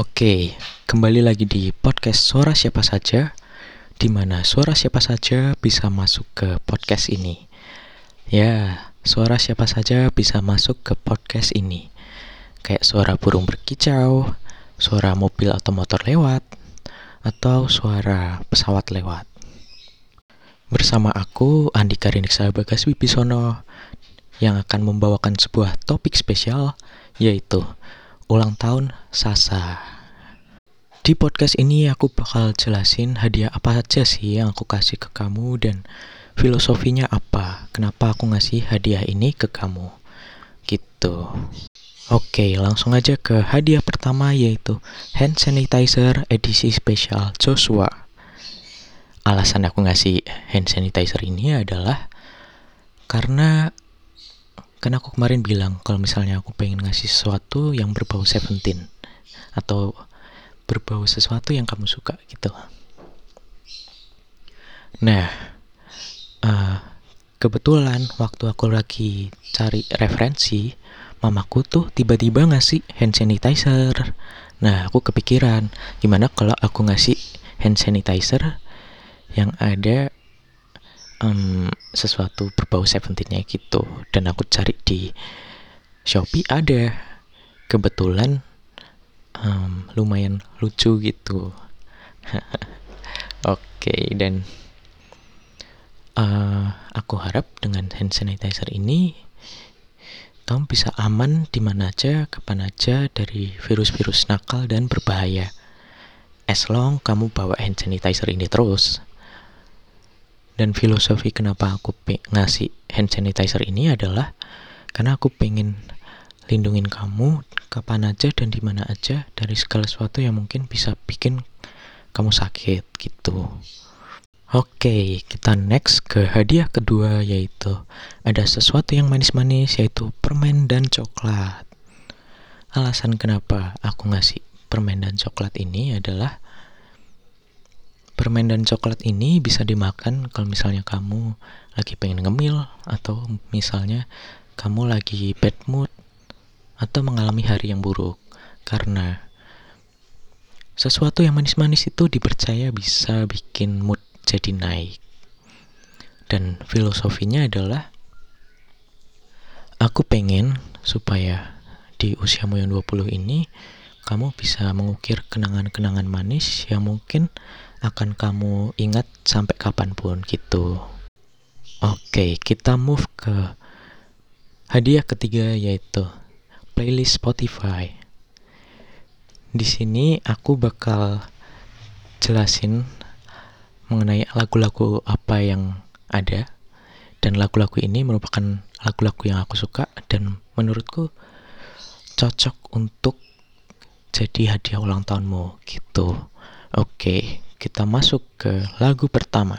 Oke, kembali lagi di podcast Suara Siapa Saja, di mana suara siapa saja bisa masuk ke podcast ini. Ya, suara siapa saja bisa masuk ke podcast ini. Kayak suara burung berkicau, suara mobil atau motor lewat, atau suara pesawat lewat. Bersama aku, Andika Riniksa Bagas Wibisono, yang akan membawakan sebuah topik spesial, yaitu ulang tahun Sasa. Di podcast ini aku bakal jelasin hadiah apa aja sih yang aku kasih ke kamu dan filosofinya apa. Kenapa aku ngasih hadiah ini ke kamu. Gitu. Oke, langsung aja ke hadiah pertama yaitu hand sanitizer edisi spesial Joshua. Alasan aku ngasih hand sanitizer ini adalah karena kan aku kemarin bilang kalau misalnya aku pengen ngasih sesuatu yang berbau Seventeen atau berbau sesuatu yang kamu suka gitu. Nah, uh, kebetulan waktu aku lagi cari referensi, mamaku tuh tiba-tiba ngasih hand sanitizer. Nah, aku kepikiran gimana kalau aku ngasih hand sanitizer yang ada um, sesuatu berbau Seventeennya gitu dan aku cari di Shopee ada kebetulan um, lumayan lucu gitu oke okay, dan uh, aku harap dengan hand sanitizer ini kamu bisa aman di mana aja, kapan aja dari virus-virus nakal dan berbahaya. As long kamu bawa hand sanitizer ini terus. Dan filosofi kenapa aku ngasih hand sanitizer ini adalah karena aku pengen lindungin kamu kapan aja dan di mana aja dari segala sesuatu yang mungkin bisa bikin kamu sakit gitu. Oke, kita next ke hadiah kedua yaitu ada sesuatu yang manis-manis yaitu permen dan coklat. Alasan kenapa aku ngasih permen dan coklat ini adalah permen dan coklat ini bisa dimakan kalau misalnya kamu lagi pengen ngemil atau misalnya kamu lagi bad mood atau mengalami hari yang buruk karena sesuatu yang manis-manis itu dipercaya bisa bikin mood jadi naik dan filosofinya adalah aku pengen supaya di usiamu yang 20 ini kamu bisa mengukir kenangan-kenangan manis yang mungkin akan kamu ingat sampai kapan pun gitu. Oke, kita move ke hadiah ketiga yaitu playlist Spotify. Di sini aku bakal jelasin mengenai lagu-lagu apa yang ada dan lagu-lagu ini merupakan lagu-lagu yang aku suka dan menurutku cocok untuk jadi hadiah ulang tahunmu gitu. Oke, kita masuk ke lagu pertama.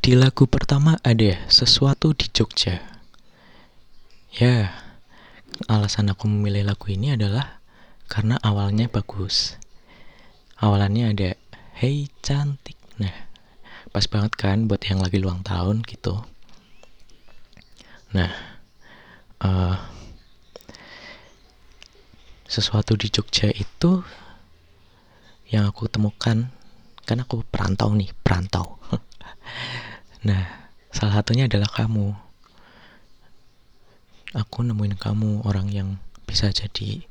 Di lagu pertama ada sesuatu di Jogja. Ya, alasan aku memilih lagu ini adalah karena awalnya bagus. Awalannya ada Hey cantik. Nah, pas banget kan buat yang lagi ulang tahun gitu. Nah, uh, sesuatu di Jogja itu yang aku temukan kan aku perantau nih perantau nah salah satunya adalah kamu aku nemuin kamu orang yang bisa jadi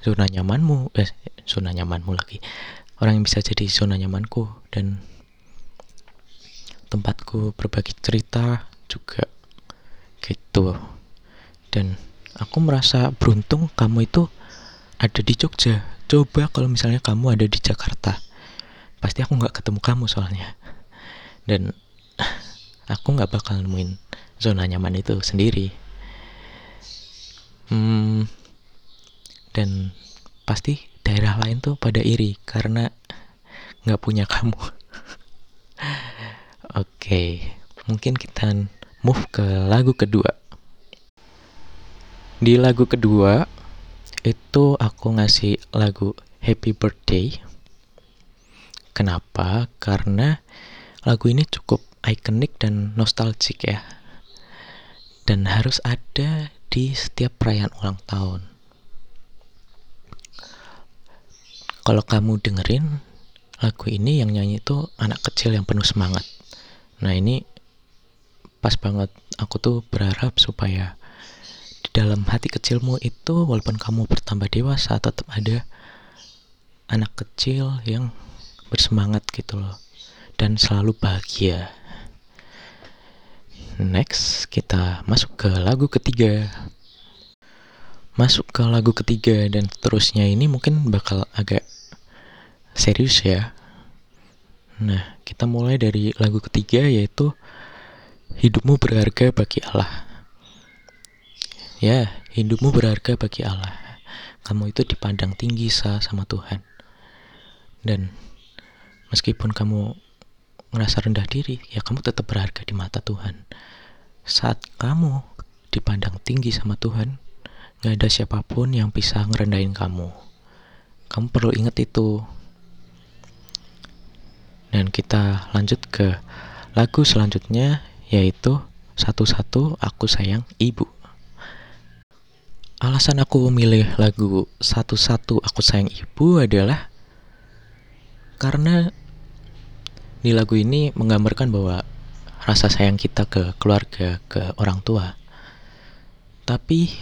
zona nyamanmu eh zona nyamanmu lagi. Orang yang bisa jadi zona nyamanku dan tempatku berbagi cerita juga gitu. Dan aku merasa beruntung kamu itu ada di Jogja. Coba kalau misalnya kamu ada di Jakarta pasti aku nggak ketemu kamu soalnya. Dan aku nggak bakal nemuin zona nyaman itu sendiri hmm, dan pasti daerah lain tuh pada iri karena nggak punya kamu oke okay, mungkin kita move ke lagu kedua di lagu kedua itu aku ngasih lagu Happy Birthday. Kenapa? Karena lagu ini cukup ikonik dan nostalgic ya. Dan harus ada di setiap perayaan ulang tahun. kalau kamu dengerin lagu ini yang nyanyi itu anak kecil yang penuh semangat. Nah ini pas banget. Aku tuh berharap supaya di dalam hati kecilmu itu walaupun kamu bertambah dewasa tetap ada anak kecil yang bersemangat gitu loh. Dan selalu bahagia next kita masuk ke lagu ketiga masuk ke lagu ketiga dan seterusnya ini mungkin bakal agak serius ya. Nah, kita mulai dari lagu ketiga yaitu Hidupmu berharga bagi Allah. Ya, hidupmu berharga bagi Allah. Kamu itu dipandang tinggi sah sama Tuhan. Dan meskipun kamu ngerasa rendah diri, ya kamu tetap berharga di mata Tuhan. Saat kamu dipandang tinggi sama Tuhan, gak ada siapa pun yang bisa ngerendahin kamu. Kamu perlu ingat itu. Dan kita lanjut ke lagu selanjutnya yaitu Satu-satu Aku Sayang Ibu. Alasan aku memilih lagu Satu-satu Aku Sayang Ibu adalah karena di lagu ini menggambarkan bahwa rasa sayang kita ke keluarga, ke orang tua. Tapi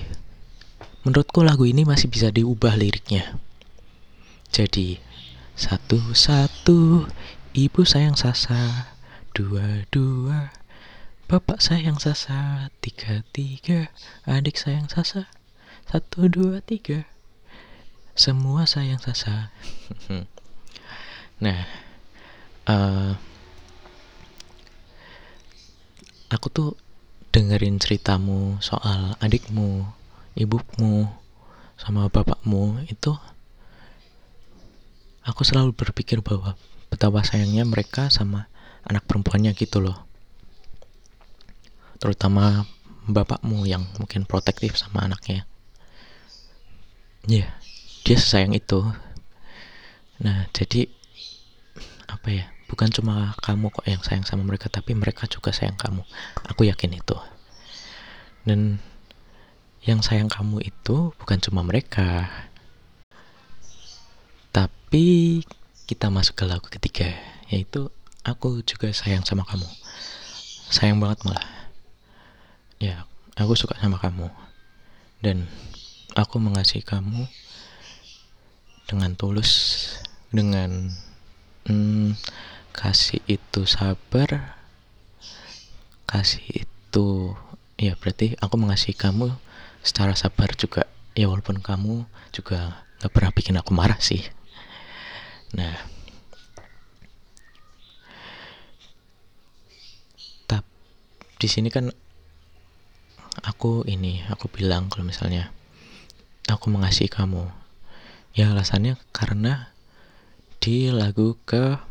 menurutku lagu ini masih bisa diubah liriknya. Jadi, satu-satu Ibu sayang Sasa, dua-dua Bapak sayang Sasa, tiga-tiga Adik sayang Sasa, satu, dua, tiga Semua sayang Sasa Nah, uh, aku tuh dengerin ceritamu soal adikmu, ibumu, sama bapakmu itu aku selalu berpikir bahwa betapa sayangnya mereka sama anak perempuannya gitu loh. Terutama bapakmu yang mungkin protektif sama anaknya. Ya yeah, dia sayang itu. Nah jadi apa ya bukan cuma kamu kok yang sayang sama mereka tapi mereka juga sayang kamu. Aku yakin itu. Dan yang sayang kamu itu bukan cuma mereka. Tapi kita masuk ke lagu ketiga yaitu aku juga sayang sama kamu. Sayang banget malah. Ya aku suka sama kamu. Dan aku mengasihi kamu dengan tulus dengan hmm, kasih itu sabar. Kasih itu ya berarti aku mengasihi kamu secara sabar juga. Ya walaupun kamu juga gak pernah bikin aku marah sih. Nah, tap di sini kan aku ini aku bilang kalau misalnya aku mengasihi kamu. Ya alasannya karena di lagu ke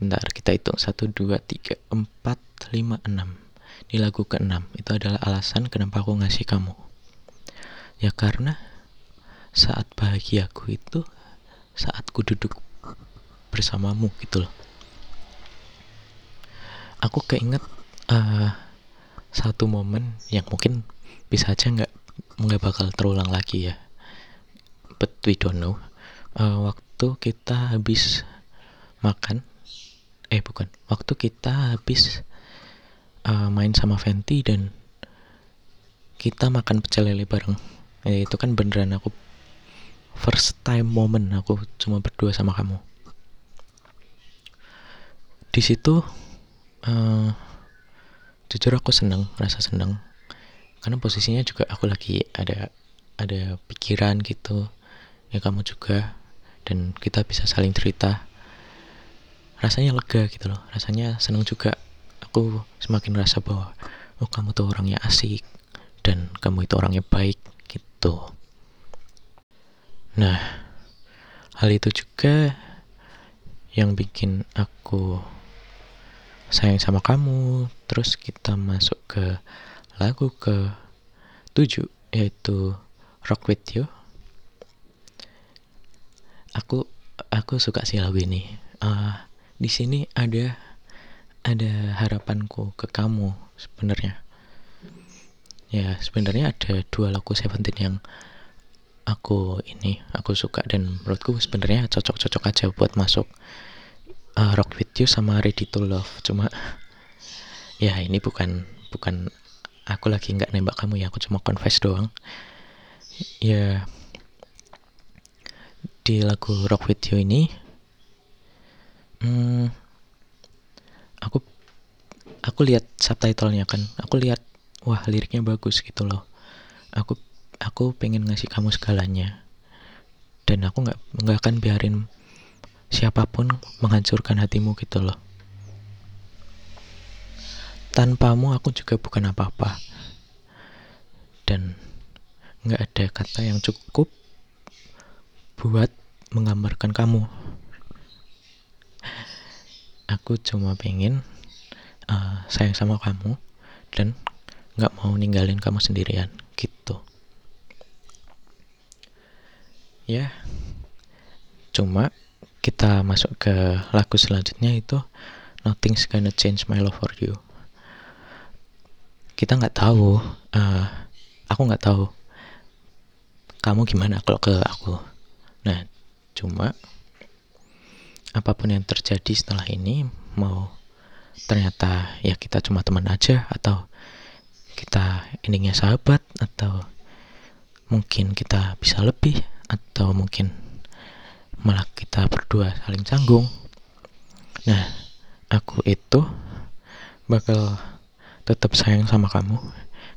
Bentar, kita hitung. 1, 2, 3, 4, 5, 6 Di lagu ke-6 Itu adalah alasan kenapa aku ngasih kamu. Ya karena Saat bahagiaku itu saat ku duduk bersamamu gitu loh. Aku keinget uh, satu momen yang mungkin bisa aja nggak nggak bakal terulang lagi ya. But we don't know. Uh, waktu kita habis makan eh bukan. Waktu kita habis uh, main sama Fenty dan kita makan pecel lele bareng. Eh, itu kan beneran aku first time moment aku cuma berdua sama kamu. Di situ uh, jujur aku seneng rasa seneng. Karena posisinya juga aku lagi ada ada pikiran gitu. Ya kamu juga. Dan kita bisa saling cerita rasanya lega gitu loh rasanya seneng juga aku semakin rasa bahwa oh kamu tuh orangnya asik dan kamu itu orangnya baik gitu Nah, hal itu juga yang bikin aku sayang sama kamu. Terus kita masuk ke lagu ke tujuh yaitu Rock With You. Aku aku suka sih lagu ini. Uh, di sini ada ada harapanku ke kamu sebenarnya. Ya sebenarnya ada dua lagu Seventeen yang aku ini aku suka dan menurutku sebenarnya cocok-cocok aja buat masuk uh, Rock With You sama Ready to Love cuma ya ini bukan bukan aku lagi nggak nembak kamu ya aku cuma confess doang ya di lagu Rock With You ini hmm, aku aku lihat subtitlenya kan. Aku lihat wah liriknya bagus gitu loh. Aku aku pengen ngasih kamu segalanya. Dan aku nggak nggak akan biarin siapa pun menghancurkan hatimu gitu loh. Tanpamu aku juga bukan apa-apa. Dan nggak ada kata yang cukup buat menggambarkan kamu aku cuma pengen uh, sayang sama kamu dan nggak mau ninggalin kamu sendirian gitu. Ya cuma kita masuk ke lagu selanjutnya itu Nothing's gonna change my love for you. Kita nggak tahu uh, aku nggak tahu kamu gimana kalau ke aku. Nah cuma apa pun yang terjadi setelah ini mau ternyata ya kita cuma teman aja atau kita endingnya sahabat atau mungkin kita bisa lebih atau mungkin malah kita berdua saling canggung nah aku itu bakal tetap sayang sama kamu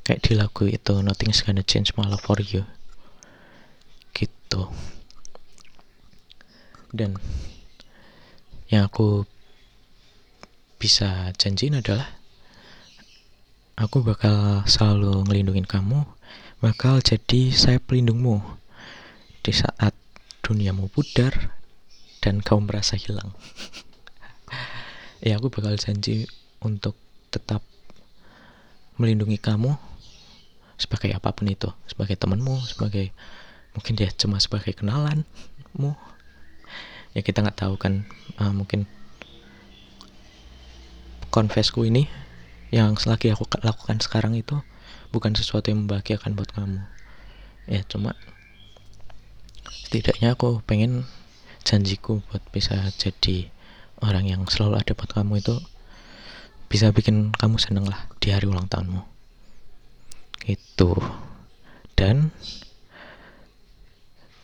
kayak di lagu itu Nothing's Gonna Change My Love For You. Gitu. Dan yang aku bisa janjiin adalah aku bakal selalu ngelindungin kamu bakal jadi saya pelindungmu di saat duniamu pudar dan kau merasa hilang. Ya aku bakal janji untuk tetap melindungi kamu sebagai apa pun itu sebagai temanmu sebagai mungkin dia cuma sebagai kenalanmu ya kita nggak tahu kan uh, mungkin confessku ini yang lagi aku lakukan sekarang itu bukan sesuatu yang membahagiakan buat kamu. Ya cuma setidaknya aku pengen janjiku buat bisa jadi orang yang selalu ada buat kamu itu bisa bikin kamu seneng lah di hari ulang tahunmu. Itu dan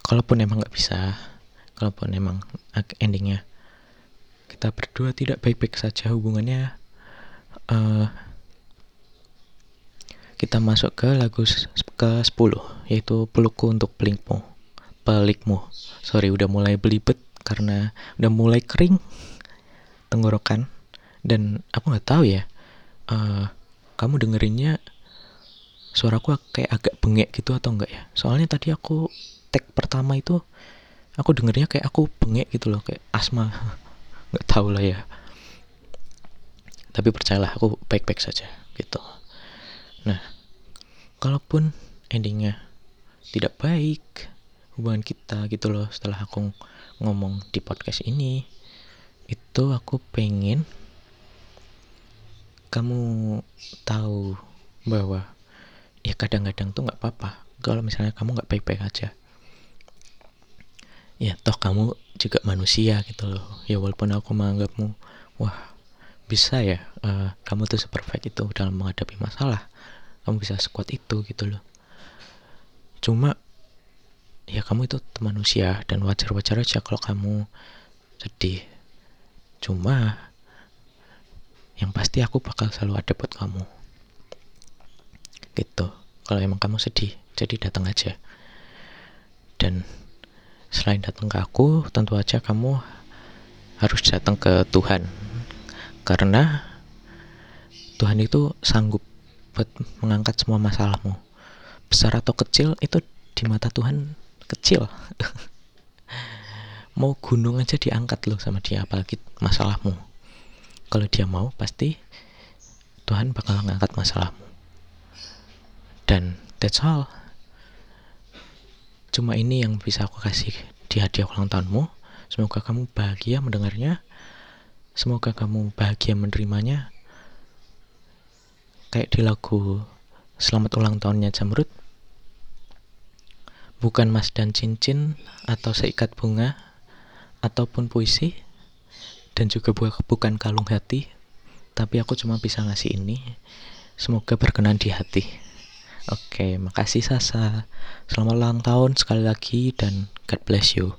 kalaupun emang nggak bisa kalaupun emang endingnya? Kita berdua tidak baik-baik saja hubungannya. Uh, kita masuk ke lagu ke 10 yaitu pelukku untuk pelikmu. Pelikmu. Sorry udah mulai belibet karena udah mulai kering tenggorokan. Dan aku nggak tahu ya uh, kamu dengerinnya suaraku kayak agak bengek gitu atau enggak ya? Soalnya tadi aku tag pertama itu aku dengernya kayak aku bengek gitu loh kayak asma. Nggak tahu lah ya. Tapi percayalah aku baik-baik saja gitu. Nah kalaupun endingnya tidak baik hubungan kita gitu loh setelah aku ngomong di podcast ini itu aku pengen kamu tahu bahwa ya kadang-kadang tuh nggak apa-apa. Kalau misalnya kamu nggak baik-baik aja ya toh kamu juga manusia gitu loh. Ya walaupun aku menganggapmu wah bisa ya uh, kamu tuh seperfect itu dalam menghadapi masalah. Kamu bisa sekuat itu gitu loh. Cuma ya kamu itu manusia dan wajar-wajar aja kalau kamu sedih. Cuma yang pasti aku bakal selalu ada buat kamu. Gitu. Kalau emang kamu sedih jadi datang aja. Dan selain datang ke aku tentu aja kamu harus datang ke Tuhan. Karena Tuhan itu sanggup buat mengangkat semua masalahmu. Besar atau kecil itu di mata Tuhan kecil. Mau gunung aja diangkat loh sama dia apalagi masalahmu. Kalau dia mau pasti Tuhan bakal mengangkat masalahmu. Dan that's all Cuma ini yang bisa aku kasih di hadiah ulang tahunmu. Semoga kamu bahagia mendengarnya. Semoga kamu bahagia menerimanya. Kayak di lagu Selamat ulang tahunnya Jamrut. bukan emas dan cincin atau seikat bunga ataupun puisi dan juga bukan kalung hati tapi aku cuma bisa ngasih ini semoga berkenan di hati oke makasih Sasa. Selamat ulang tahun sekali lagi dan God bless you